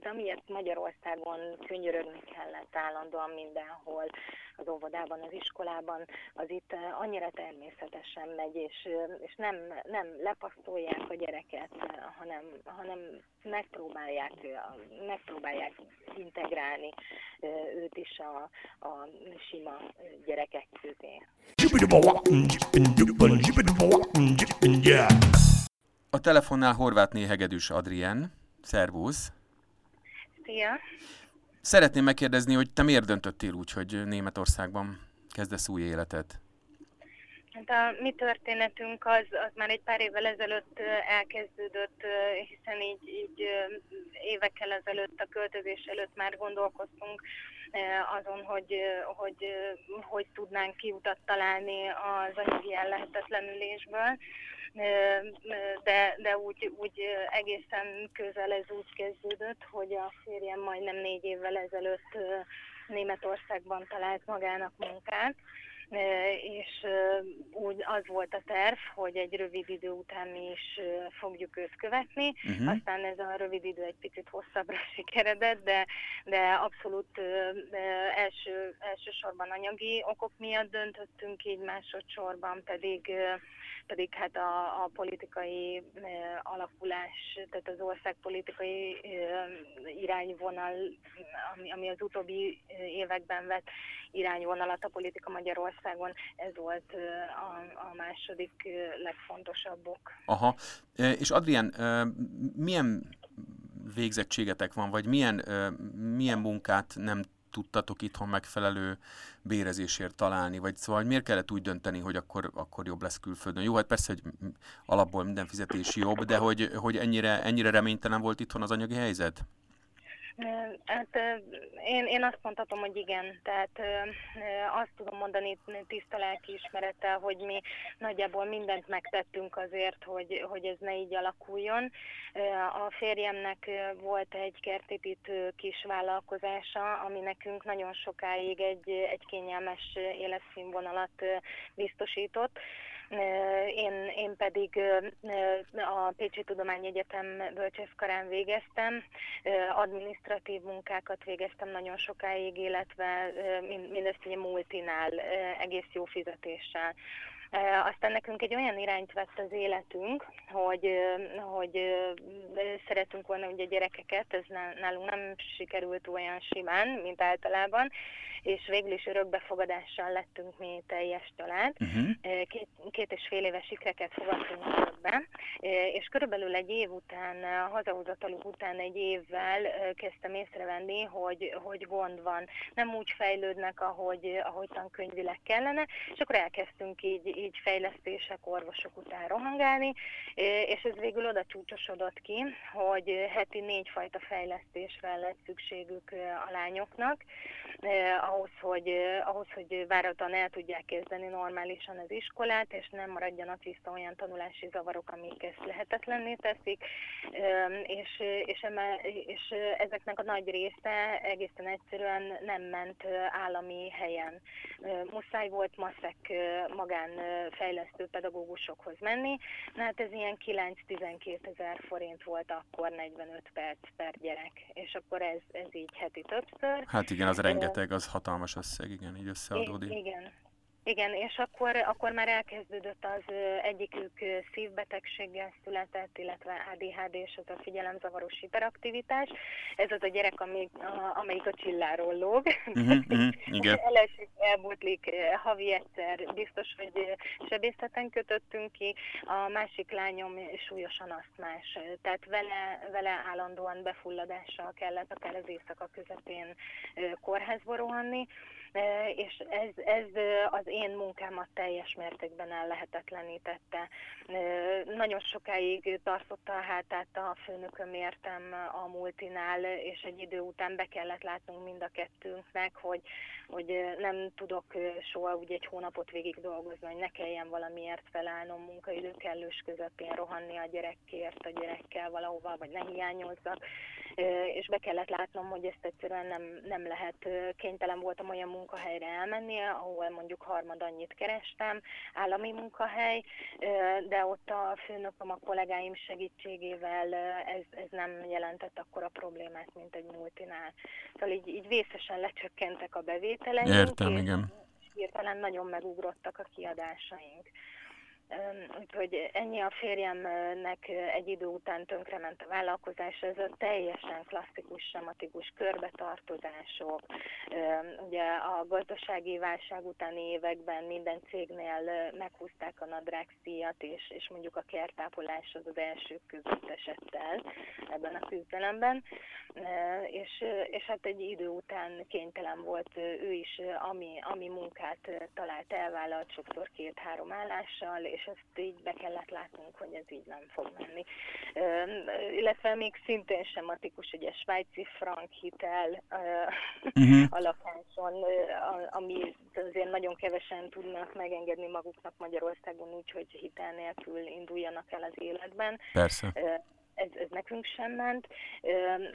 Tehát amiért Magyarországon könyörögni kellett állandóan mindenhol, az óvodában, az iskolában, az itt annyira természetesen megy, és, és nem, nem lepasztolják a gyereket, hanem, hanem megpróbálják, megpróbálják integrálni őt is a, a sima gyerekek közé. A telefonnál Horvátné Hegedűs Adrien. Szervusz! Szia! Szeretném megkérdezni, hogy te miért döntöttél úgy, hogy Németországban kezdesz új életet? Hát a mi történetünk az, az már egy pár évvel ezelőtt elkezdődött, hiszen így, így évekkel ezelőtt, a költözés előtt már gondolkoztunk azon, hogy, hogy, hogy tudnánk kiutat találni az anyagi ellehetetlenülésből de, de úgy, úgy egészen közel ez úgy kezdődött, hogy a férjem majdnem négy évvel ezelőtt Németországban talált magának munkát, és úgy az volt a terv, hogy egy rövid idő után mi is fogjuk őt követni, uh-huh. aztán ez a rövid idő egy picit hosszabbra sikeredett, de, de abszolút első, elsősorban anyagi okok miatt döntöttünk így, másodszorban pedig pedig hát a, a politikai alakulás, tehát az ország politikai irányvonal, ami, ami az utóbbi években vett irányvonalat a politika Magyarországon, ez volt a, a második legfontosabbok. Aha, és Adrián, milyen végzettségetek van, vagy milyen, milyen munkát nem tudtatok itthon megfelelő bérezésért találni, vagy szóval miért kellett úgy dönteni, hogy akkor, akkor jobb lesz külföldön? Jó, hát persze, hogy alapból minden fizetési jobb, de hogy, hogy ennyire, ennyire reménytelen volt itthon az anyagi helyzet? Hát én, én azt mondhatom, hogy igen. Tehát azt tudom mondani tiszta ismerettel, hogy mi nagyjából mindent megtettünk azért, hogy, hogy ez ne így alakuljon. A férjemnek volt egy kertépítő kis vállalkozása, ami nekünk nagyon sokáig egy, egy kényelmes életszínvonalat biztosított én, én pedig a Pécsi Tudományegyetem bölcsészkarán végeztem, administratív munkákat végeztem nagyon sokáig, illetve mindezt ugye multinál egész jó fizetéssel. Aztán nekünk egy olyan irányt vett az életünk, hogy, hogy szeretünk volna ugye gyerekeket, ez nálunk nem sikerült olyan simán, mint általában, és végül is örökbefogadással lettünk mi teljes család. Uh-huh. Két, két és fél éves ikreket fogadtunk örökbe, és körülbelül egy év után, a hazahozataluk után egy évvel kezdtem észrevenni, hogy, hogy gond van. Nem úgy fejlődnek, ahogy, ahogy tankönyvileg kellene, és akkor elkezdtünk így, így fejlesztések, orvosok után rohangálni, és ez végül oda csúcsosodott ki, hogy heti négyfajta fejlesztésre lett szükségük a lányoknak, ahhoz, hogy, ahhoz, hogy váratlan el tudják kezdeni normálisan az iskolát, és nem maradjanak vissza olyan tanulási zavarok, amik ezt lehetetlenné teszik, és, és, és ezeknek a nagy része egészen egyszerűen nem ment állami helyen. Muszáj volt maszek magán fejlesztő pedagógusokhoz menni, na hát ez ilyen 9-12 ezer forint volt akkor 45 perc per gyerek, és akkor ez, ez így heti többször. Hát igen, az rengeteg, az hatalmas összeg, igen, így összeadódik. Igen, igen, és akkor, akkor már elkezdődött az egyikük szívbetegséggel született, illetve ADHD és az a figyelemzavaros hiperaktivitás. Ez az a gyerek, amelyik a, amelyik a csilláról lóg. Uh-huh, uh-huh, igen. Elesik, elbutlik havi egyszer, biztos, hogy sebészeten kötöttünk ki. A másik lányom súlyosan asztmás, tehát vele, vele állandóan befulladással kellett akár az éjszaka közepén kórházba rohanni és ez, ez az én munkámat teljes mértékben ellehetetlenítette. Nagyon sokáig tartotta a hátát a főnököm értem a multinál, és egy idő után be kellett látnunk mind a kettőnknek, hogy, hogy nem tudok soha úgy egy hónapot végig dolgozni, hogy ne kelljen valamiért felállnom munkaidő kellős közepén rohanni a gyerekért, a gyerekkel valahova, vagy ne hiányozzak. És be kellett látnom, hogy ezt egyszerűen nem, nem lehet, kénytelen voltam olyan munkahelyre elmenni, ahol mondjuk harmad annyit kerestem, állami munkahely, de ott a főnököm, a kollégáim segítségével ez, ez nem jelentett akkor a problémát, mint egy multinál. Szóval így, így vészesen lecsökkentek a bevételeink. Értem, igen. Hirtelen nagyon megugrottak a kiadásaink. Úgyhogy ennyi a férjemnek egy idő után tönkrement a vállalkozás, ez a teljesen klasszikus, sematikus körbetartozások. Ugye a gazdasági válság utáni években minden cégnél meghúzták a nadrágszíjat, és, és mondjuk a kertápolás az az első között esett el ebben a küzdelemben. És, és hát egy idő után kénytelen volt ő is, ami, ami munkát talált, elvállalt sokszor két-három állással, és ezt így be kellett látnunk, hogy ez így nem fog menni. Illetve még szintén sematikus, ugye svájci frank hitel uh-huh. a lakáson, ami azért nagyon kevesen tudnak megengedni maguknak Magyarországon úgy, hogy hitel nélkül induljanak el az életben. Persze ez, ez nekünk sem ment.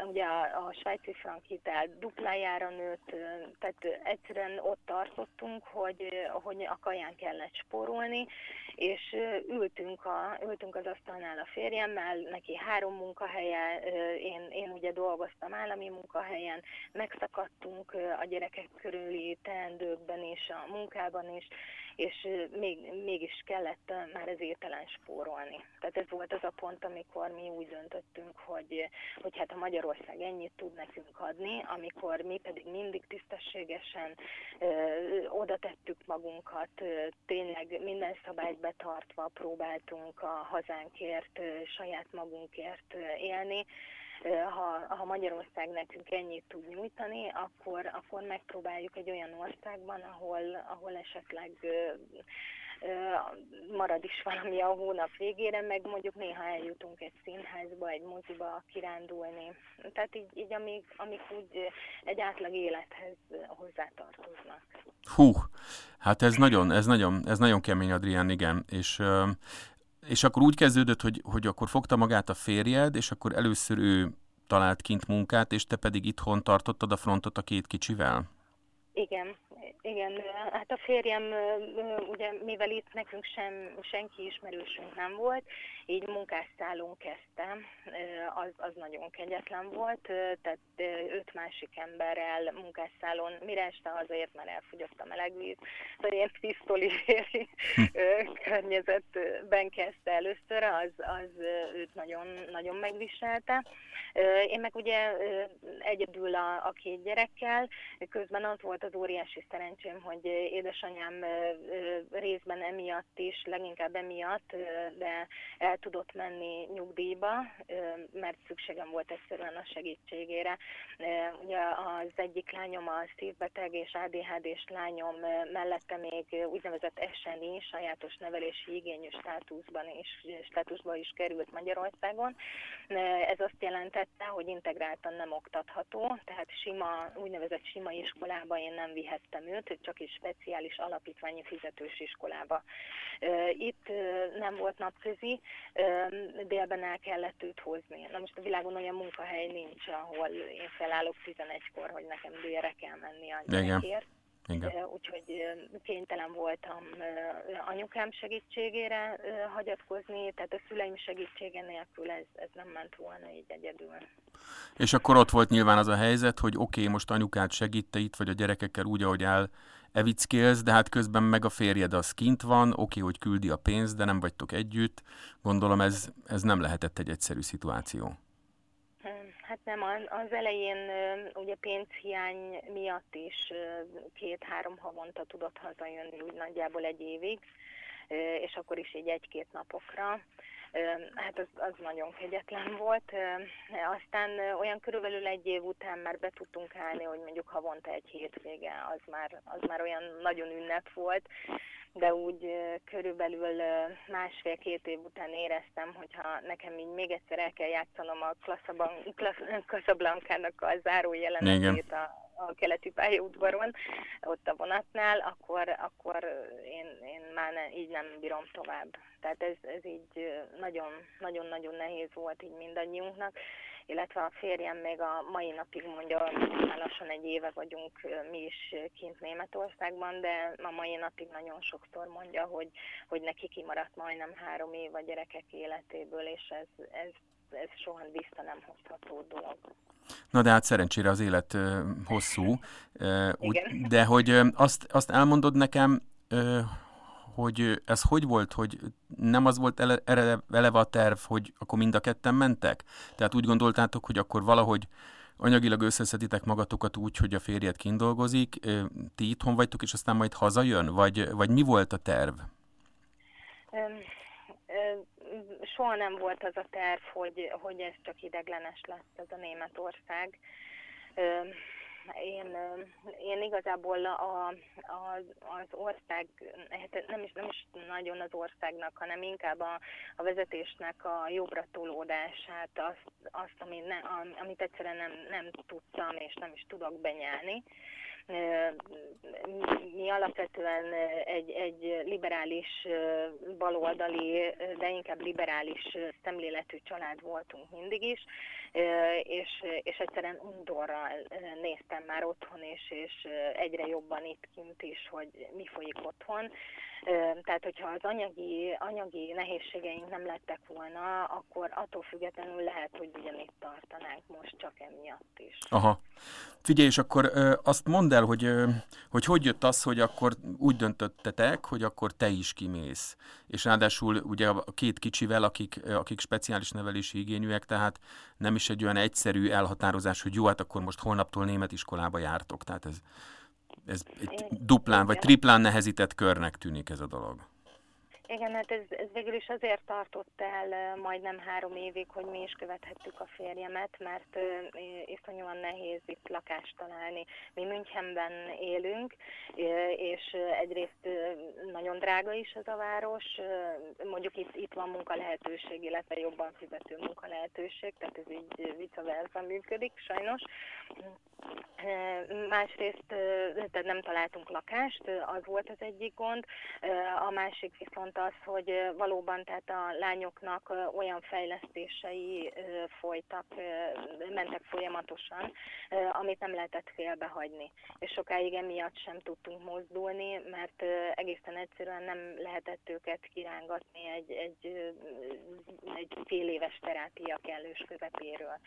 Ugye a, a svájci frank hitel duplájára nőtt, tehát egyszerűen ott tartottunk, hogy, hogy a kaján kellett spórolni, és ültünk, a, ültünk az asztalnál a férjemmel, neki három munkahelye, én, én ugye dolgoztam állami munkahelyen, megszakadtunk a gyerekek körüli teendőkben és a munkában is, és még, mégis kellett már az ételen spórolni. Tehát ez volt az a pont, amikor mi úgy döntöttünk, hogy, hogy hát a Magyarország ennyit tud nekünk adni, amikor mi pedig mindig tisztességesen ö, oda tettük magunkat, ö, tényleg minden szabályt betartva próbáltunk a hazánkért, ö, saját magunkért ö, élni, ha, ha Magyarország nekünk ennyit tud nyújtani, akkor, akkor megpróbáljuk egy olyan országban, ahol, ahol esetleg marad is valami a hónap végére, meg mondjuk néha eljutunk egy színházba, egy moziba kirándulni. Tehát így, így amik, amik úgy egy átlag élethez hozzátartoznak. Hú, hát ez nagyon, ez nagyon, ez nagyon kemény, Adrián, igen. És és akkor úgy kezdődött, hogy, hogy akkor fogta magát a férjed, és akkor először ő talált kint munkát, és te pedig itthon tartottad a frontot a két kicsivel? Igen, igen, hát a férjem, ugye mivel itt nekünk sem, senki ismerősünk nem volt, így munkásszálon kezdtem, az, az nagyon kegyetlen volt, tehát öt másik emberrel munkásszálon, mire este hazaért, mert elfogyott a melegvíz, szóval ilyen pisztolivéri környezetben kezdte először, az, az őt nagyon, nagyon megviselte. Én meg ugye egyedül a, a két gyerekkel, közben az volt az óriási szerencsém, hogy édesanyám részben emiatt is, leginkább emiatt, de el tudott menni nyugdíjba, mert szükségem volt egyszerűen a segítségére. Ugye az egyik lányom a szívbeteg és ADHD-s lányom mellette még úgynevezett SNI, sajátos nevelési igényű státuszban is, státuszban is került Magyarországon. Ez azt jelentette, hogy integráltan nem oktatható, tehát sima, úgynevezett sima iskolába én nem vihettem őt, csak is speciális alapítványi fizetős iskolába. Itt nem volt napközi, délben el kellett őt hozni. Na most a világon olyan munkahely nincs, ahol én felállok 11-kor, hogy nekem délre kell menni a gyerekért. Igen. Úgyhogy kénytelen voltam anyukám segítségére hagyatkozni, tehát a szüleim segítsége nélkül ez, ez nem ment volna így egyedül. És akkor ott volt nyilván az a helyzet, hogy oké, okay, most anyukát segíte itt, vagy a gyerekekkel úgy, ahogy áll evickélsz, de hát közben meg a férjed az kint van, oké, okay, hogy küldi a pénzt, de nem vagytok együtt. Gondolom ez, ez nem lehetett egy egyszerű szituáció. Hát nem, az elején ugye pénzhiány miatt is két-három havonta tudott hazajönni úgy nagyjából egy évig, és akkor is így egy-két napokra. Hát az, az nagyon kegyetlen volt. Aztán olyan körülbelül egy év után már be tudtunk állni, hogy mondjuk havonta egy hétvége, az már, az már olyan nagyon ünnep volt, de úgy körülbelül másfél-két év után éreztem, hogyha nekem így még egyszer el kell játszanom a Casablanca-nak a záró jelenetét a, a keleti pályaudvaron, ott a vonatnál, akkor, akkor én, én már ne, így nem bírom tovább. Tehát ez, ez így nagyon-nagyon-nagyon nehéz volt így mindannyiunknak, illetve a férjem még a mai napig mondja, már lassan egy éve vagyunk mi is kint Németországban, de a mai napig nagyon sokszor mondja, hogy, hogy neki kimaradt majdnem három év a gyerekek életéből, és ez, ez, ez soha vissza nem hozható dolog. Na de hát szerencsére az élet hosszú, úgy, de hogy azt, azt elmondod nekem, hogy ez hogy volt, hogy nem az volt ele, eleve a terv, hogy akkor mind a ketten mentek? Tehát úgy gondoltátok, hogy akkor valahogy anyagilag összeszeditek magatokat úgy, hogy a férjed kindolgozik, ti itthon vagytok, és aztán majd hazajön? Vagy, vagy mi volt a terv? Soha nem volt az a terv, hogy, hogy ez csak ideglenes lesz ez a Németország. Én, én igazából a, a, az ország, hát nem is, nem is nagyon az országnak, hanem inkább a, a vezetésnek a jobbra tolódását, azt, azt ami ne, amit egyszerűen nem, nem tudtam és nem is tudok benyelni mi alapvetően egy, egy liberális baloldali, de inkább liberális szemléletű család voltunk mindig is, és, és egyszerűen undorral néztem már otthon is, és egyre jobban itt kint is, hogy mi folyik otthon. Tehát, hogyha az anyagi, anyagi nehézségeink nem lettek volna, akkor attól függetlenül lehet, hogy ugyanitt tartanánk most csak emiatt is. Aha. Figyelj, és akkor azt mondd el, hogy, hogy hogy jött az, hogy akkor úgy döntöttetek, hogy akkor te is kimész. És ráadásul ugye a két kicsivel, akik, akik speciális nevelési igényűek, tehát nem is egy olyan egyszerű elhatározás, hogy jó, hát akkor most holnaptól német iskolába jártok. Tehát ez, ez egy duplán vagy triplán nehezített körnek tűnik ez a dolog. Igen, hát ez, ez végül is azért tartott el majdnem három évig, hogy mi is követhettük a férjemet, mert iszonyúan nehéz itt lakást találni. Mi Münchenben élünk, és egyrészt nagyon drága is ez a város, mondjuk itt, itt van munkalehetőség, illetve jobban fizető munkalehetőség, tehát ez így vice versa működik sajnos. Másrészt tehát nem találtunk lakást, az volt az egyik gond, a másik viszont az, hogy valóban tehát a lányoknak olyan fejlesztései folytak, mentek folyamatosan, amit nem lehetett félbehagyni. És sokáig emiatt sem tudtunk mozdulni, mert egészen egyszerűen nem lehetett őket kirángatni egy, egy, egy fél éves terápia kellős közepéről.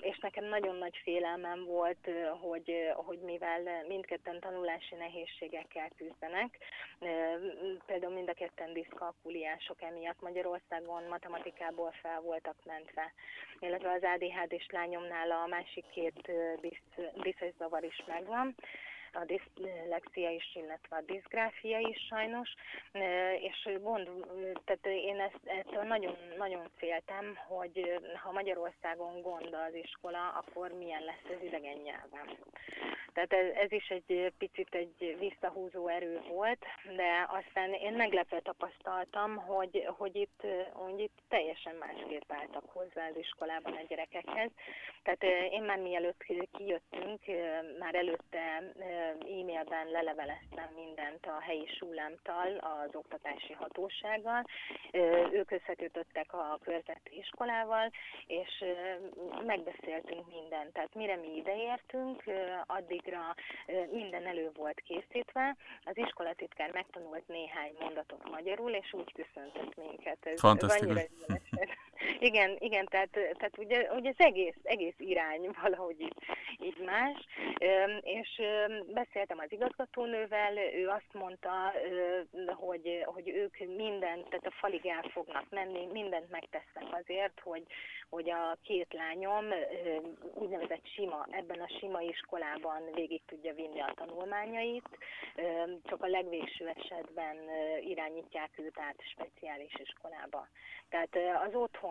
És nekem nagyon nagy félelmem volt, hogy, hogy mivel mindketten tanulási nehézségekkel küzdenek, például mind a ketten diszkalkuliások emiatt Magyarországon matematikából fel voltak mentve, illetve az ADHD-s lányomnál a másik két diszzavar is megvan, a diszlexia is, illetve a diszgráfia is sajnos, és gond, tehát én ezt, ettől nagyon, nagyon féltem, hogy ha Magyarországon gond az iskola, akkor milyen lesz az idegen nyelven. Tehát ez, ez is egy picit egy visszahúzó erő volt, de aztán én meglepve tapasztaltam, hogy, hogy, itt, hogy itt teljesen másképp álltak hozzá az iskolában a gyerekekhez. Tehát én már mielőtt kijöttünk, már előtte e-mailben leleveleztem mindent a helyi súlámtal, az oktatási hatósággal. Ők összekötöttek a körzeti iskolával, és megbeszéltünk mindent. Tehát mire mi ideértünk, addigra minden elő volt készítve. Az iskolatitkár megtanult néhány mondatot magyarul, és úgy köszöntött minket. Ez, Fantasztikus. Igen, igen, tehát, tehát ugye, ugye az egész, egész irány valahogy így, így más, és beszéltem az igazgatónővel, ő azt mondta, hogy, hogy ők mindent, tehát a falig el fognak menni, mindent megtesznek azért, hogy, hogy a két lányom úgynevezett sima, ebben a sima iskolában végig tudja vinni a tanulmányait, csak a legvégső esetben irányítják őt át speciális iskolába. Tehát az otthon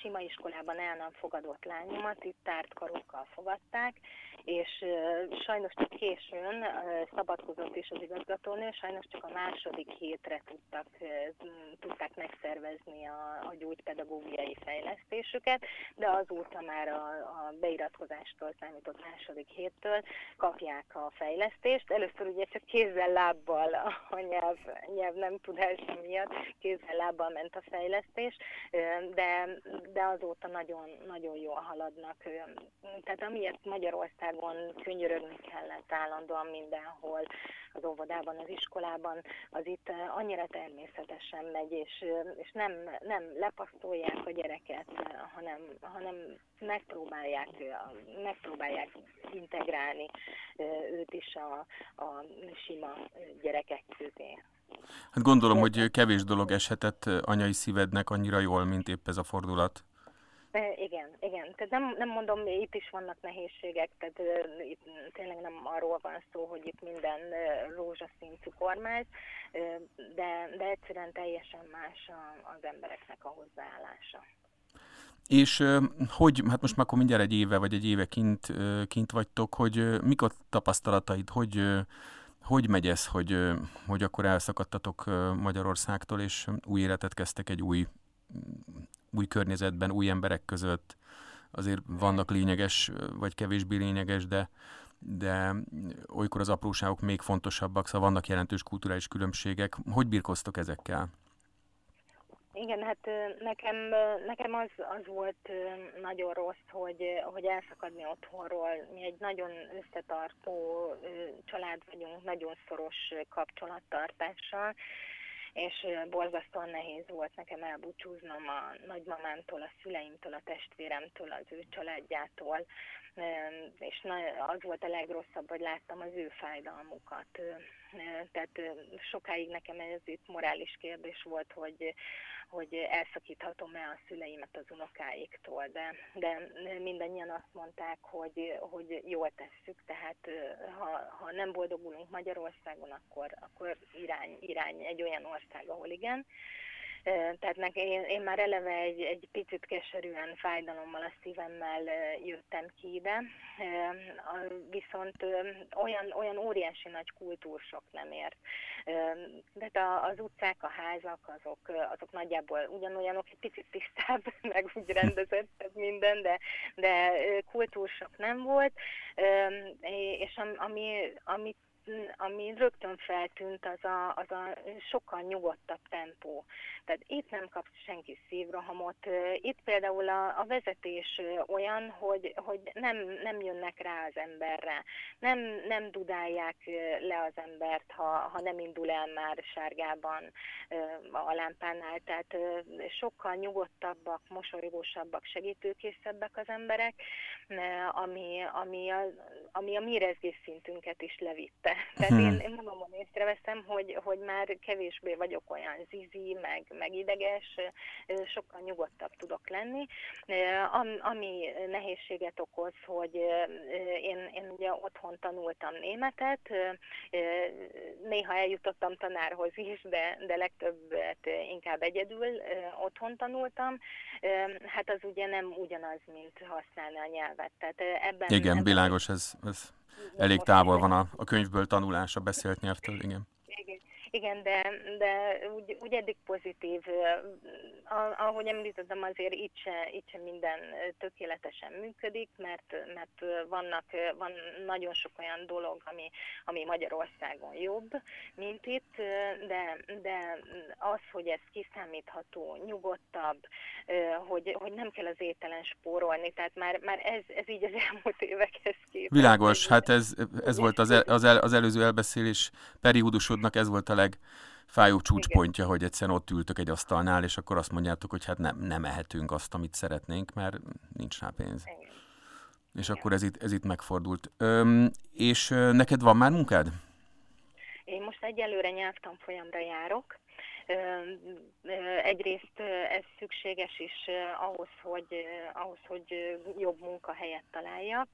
sima iskolában el nem fogadott lányomat itt tárt karokkal fogadták, és sajnos csak későn szabadkozott is az igazgatónő, sajnos csak a második hétre tudtak, tudták megszervezni a, a gyógypedagógiai fejlesztésüket, de azóta már a, a beiratkozástól számított második héttől kapják a fejlesztést. Először ugye csak kézzel-lábbal a nyelv, nyelv nem tudása miatt kézzel-lábbal ment a fejlesztés, de de, azóta nagyon, nagyon jól haladnak. Tehát amiért Magyarországon könyörögni kellett állandóan mindenhol, az óvodában, az iskolában, az itt annyira természetesen megy, és, és nem, nem lepasztolják a gyereket, hanem, hanem megpróbálják, megpróbálják integrálni őt is a, a sima gyerekek közé. Hát gondolom, hogy kevés dolog eshetett anyai szívednek annyira jól, mint épp ez a fordulat. Igen, igen. Tehát nem, nem mondom, itt is vannak nehézségek, tehát itt tényleg nem arról van szó, hogy itt minden rózsaszín cukormáz, de, de egyszerűen teljesen más az embereknek a hozzáállása. És hogy, hát most már akkor mindjárt egy éve vagy egy éve kint, kint vagytok, hogy mik a tapasztalataid, hogy, hogy megy ez, hogy, hogy akkor elszakadtatok Magyarországtól, és új életet kezdtek egy új, új környezetben, új emberek között. Azért vannak lényeges, vagy kevésbé lényeges, de, de olykor az apróságok még fontosabbak, szóval vannak jelentős kulturális különbségek. Hogy birkoztok ezekkel? Igen, hát nekem, nekem az, az volt nagyon rossz, hogy, hogy elszakadni otthonról. Mi egy nagyon összetartó család vagyunk, nagyon szoros kapcsolattartással, és borzasztóan nehéz volt nekem elbúcsúznom a nagymamámtól, a szüleimtől, a testvéremtől, az ő családjától, és az volt a legrosszabb, hogy láttam az ő fájdalmukat. Tehát sokáig nekem ez itt morális kérdés volt, hogy, hogy elszakíthatom-e a szüleimet az unokáiktól, de, de mindannyian azt mondták, hogy, hogy jól tesszük, tehát ha, ha nem boldogulunk Magyarországon, akkor, akkor irány, irány egy olyan ország, ahol igen. Tehát nekem, én, én már eleve egy, egy picit keserűen, fájdalommal a szívemmel jöttem ki ide, viszont olyan, olyan óriási nagy kultúrsok nem ért. Tehát az utcák, a házak, azok, azok nagyjából ugyanolyanok, egy picit tisztább, meg úgy rendezettebb minden, de, de kultúrsok nem volt, és ami, amit ami rögtön feltűnt, az a, az a sokkal nyugodtabb tempó. Tehát itt nem kapsz senki szívrohamot. Itt például a, a vezetés olyan, hogy, hogy nem, nem jönnek rá az emberre. Nem, nem dudálják le az embert, ha, ha nem indul el már sárgában a lámpánál. Tehát sokkal nyugodtabbak, mosolygósabbak, segítőkészebbek az emberek, ami, ami, a, ami a mi szintünket is levitte. Tehát hmm. én, én magamon észreveszem, hogy, hogy már kevésbé vagyok olyan zizi, meg, meg ideges, sokkal nyugodtabb tudok lenni. Ami nehézséget okoz, hogy én, én ugye otthon tanultam németet, néha eljutottam tanárhoz is, de, de legtöbbet inkább egyedül otthon tanultam. Hát az ugye nem ugyanaz, mint használni a nyelvet. Tehát ebben, Igen, ebben világos, ez, ez elég távol van a, a könyvből tanulás a beszélt nyelvtől, igen. Igen, de, de úgy, úgy eddig pozitív. Ahogy említettem, azért itt se, itt se minden tökéletesen működik, mert, mert vannak, van nagyon sok olyan dolog, ami, ami Magyarországon jobb, mint itt, de, de az, hogy ez kiszámítható, nyugodtabb, hogy, hogy nem kell az ételen spórolni, tehát már, már ez, ez így az elmúlt évekhez képest. Világos, hát ez, ez volt az, el, az, el, az előző elbeszélés periódusodnak, ez volt a legfájóbb csúcspontja, Igen. hogy egyszerűen ott ültök egy asztalnál, és akkor azt mondjátok, hogy hát nem, nem ehetünk azt, amit szeretnénk, mert nincs rá pénz. Igen. És Igen. akkor ez itt, ez itt megfordult. Öm, és neked van már munkád? Én most egyelőre nyelvtanfolyamra járok, Egyrészt ez szükséges is ahhoz, hogy, ahhoz, hogy jobb munkahelyet találjak,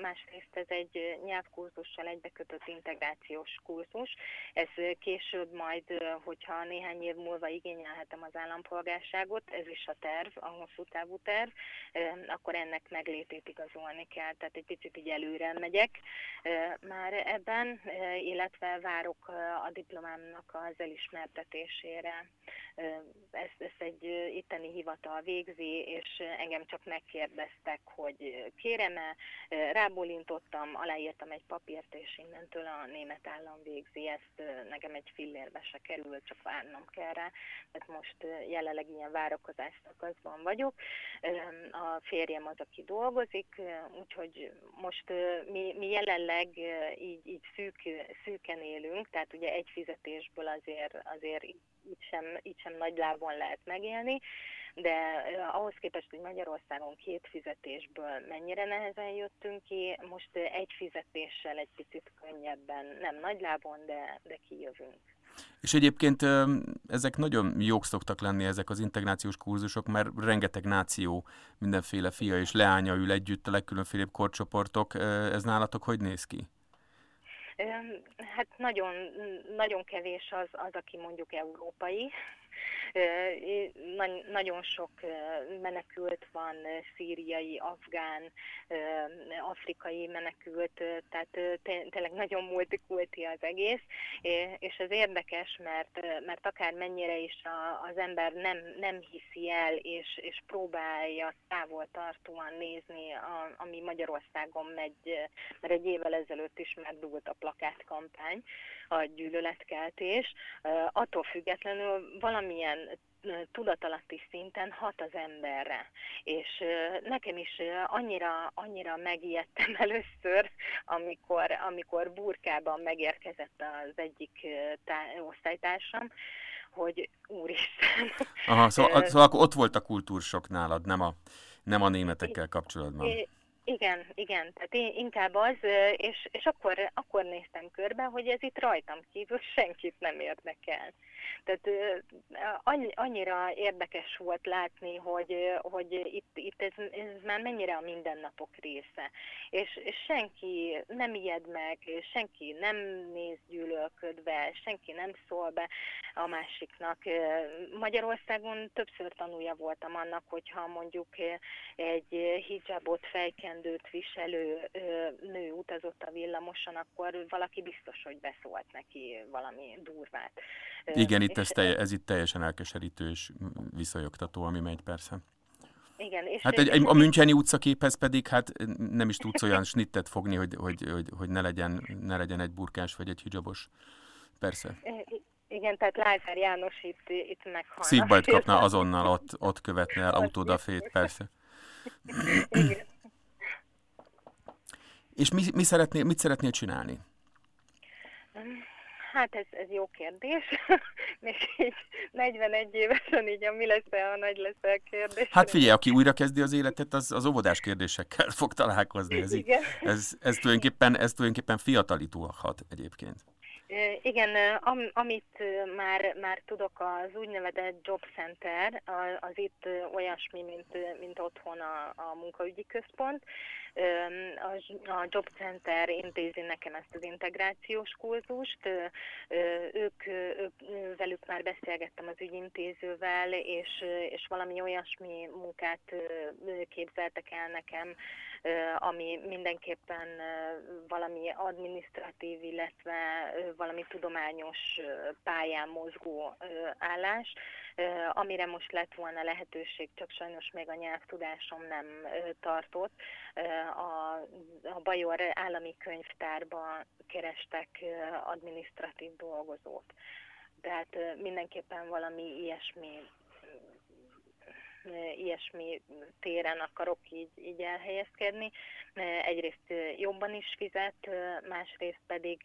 másrészt ez egy nyelvkurzussal egybekötött integrációs kurzus. Ez később majd, hogyha néhány év múlva igényelhetem az állampolgárságot, ez is a terv, a hosszú távú terv, akkor ennek meglétét igazolni kell, tehát egy picit így előre megyek már ebben, illetve várok a diplomámnak az elismertetését végzésére. Ezt, ezt egy itteni hivatal végzi, és engem csak megkérdeztek, hogy kérem-e, rábólintottam, aláírtam egy papírt, és innentől a német állam végzi ezt, nekem egy fillérbe se kerül, csak várnom kell rá, mert most jelenleg ilyen várakozás szakaszban vagyok. A férjem az, aki dolgozik, úgyhogy most mi, mi jelenleg így, így szűk, szűken élünk, tehát ugye egy fizetésből azért, azért így sem, így sem nagy lábon lehet megélni, de ahhoz képest, hogy Magyarországon két fizetésből mennyire nehezen jöttünk ki, most egy fizetéssel egy picit könnyebben, nem nagy lábon, de, de kijövünk. És egyébként ezek nagyon jók szoktak lenni, ezek az integrációs kurzusok, mert rengeteg náció, mindenféle fia és leánya ül együtt, a legkülönfélebb korcsoportok. Ez nálatok hogy néz ki? Hát nagyon, nagyon kevés az, az, aki mondjuk európai, nagyon sok menekült van, szíriai, afgán, afrikai menekült, tehát tényleg nagyon multikulti az egész, és ez érdekes, mert, mert akár mennyire is az ember nem, nem hiszi el, és, és próbálja távol tartóan nézni, ami Magyarországon megy, mert egy évvel ezelőtt is megdúlt a plakátkampány, a gyűlöletkeltés, attól függetlenül valamilyen tudatalatti szinten hat az emberre. És nekem is annyira, annyira megijedtem először, amikor, amikor burkában megérkezett az egyik tá- osztálytársam, hogy úristen. Aha, szóval, szóval akkor ott volt a kultúrsok nálad, nem a, nem a németekkel kapcsolatban. Igen, igen, tehát én inkább az, és, és akkor, akkor néztem körbe, hogy ez itt rajtam kívül senkit nem érdekel. Tehát annyira érdekes volt látni, hogy, hogy itt, itt ez, ez már mennyire a mindennapok része. És, senki nem ijed meg, senki nem néz gyűlölködve, senki nem szól be a másiknak. Magyarországon többször tanulja voltam annak, hogyha mondjuk egy hijabot, fejkendőt viselő nő utazott a villamoson, akkor valaki biztos, hogy beszólt neki valami durvát. Igen, itt ez, telje, ez itt teljesen elkeserítő és visszajogtató, ami megy persze. Igen, és hát egy, egy, a Müncheni utcaképhez pedig hát nem is tudsz olyan snittet fogni, hogy, hogy, hogy, hogy ne, legyen, ne legyen egy burkás vagy egy hijabos. Persze. Igen, tehát Lázár János itt, itt meghalna. Szívbajt kapna azonnal, ott, ott követne el autódafét, persze. Igen. És mi, mi szeretnél, mit szeretnél csinálni? Hát ez, ez jó kérdés. Még így 41 évesen így a mi lesz -e, a nagy -e kérdés. Hát figyelj, aki újra kezdi az életet, az, az óvodás kérdésekkel fog találkozni. Ez, Igen. Így, ez, ez, tulajdonképpen, ez tulajdonképpen fiatalítulhat egyébként. Igen, am, amit már, már tudok, az úgynevezett Job Center, az itt olyasmi, mint, mint otthon a, a munkaügyi központ. A, Job Center intézi nekem ezt az integrációs kurzust. Ők, ők velük már beszélgettem az ügyintézővel, és, és valami olyasmi munkát képzeltek el nekem, ami mindenképpen valami administratív, illetve valami tudományos pályán mozgó állás, amire most lett volna lehetőség, csak sajnos még a nyelvtudásom nem tartott. A, a Bajor állami könyvtárba kerestek administratív dolgozót. Tehát mindenképpen valami ilyesmi ilyesmi téren akarok így, így elhelyezkedni. Egyrészt jobban is fizet, másrészt pedig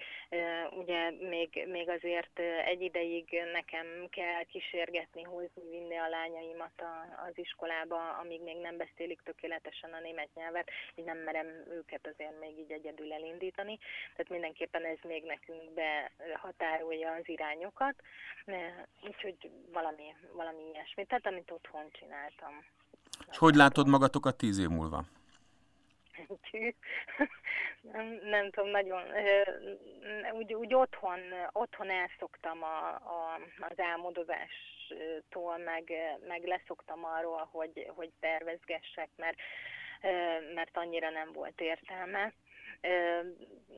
ugye még, még azért egy ideig nekem kell kísérgetni, hozni, vinni a lányaimat a, az iskolába, amíg még nem beszélik tökéletesen a német nyelvet, így nem merem őket azért még így egyedül elindítani. Tehát mindenképpen ez még nekünk behatárolja az irányokat, úgyhogy valami, valami ilyesmi, tehát amit otthon csináltam. És hogy látod magatokat tíz év múlva? nem, nem tudom, nagyon, úgy, úgy otthon, otthon elszoktam a, a, az álmodozástól, meg, meg leszoktam arról, hogy, hogy tervezgessek, mert, mert annyira nem volt értelme.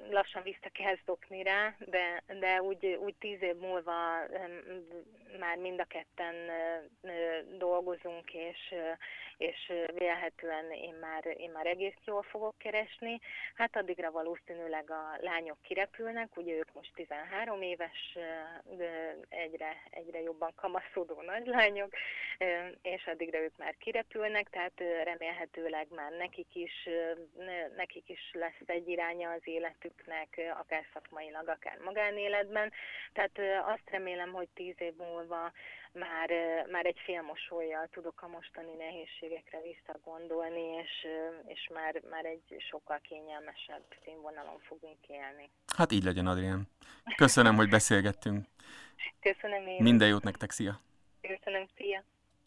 lassan vissza kell szokni rá, de, de úgy, úgy tíz év múlva már mind a ketten dolgozunk, és, és vélhetően én már, én már egész jól fogok keresni. Hát addigra valószínűleg a lányok kirepülnek, ugye ők most 13 éves, egyre, egyre jobban kamaszodó nagylányok, és addigra ők már kirepülnek, tehát remélhetőleg már nekik is, nekik is lesz egy iránya az életüknek, akár szakmailag, akár magánéletben. Tehát azt remélem, hogy tíz év múlva már, már egy félmosolyjal tudok a mostani nehézségekre visszagondolni, és, és már, már egy sokkal kényelmesebb színvonalon fogunk élni. Hát így legyen, Adrián. Köszönöm, hogy beszélgettünk. Köszönöm én. Minden jót nektek, szia! Köszönöm, szia!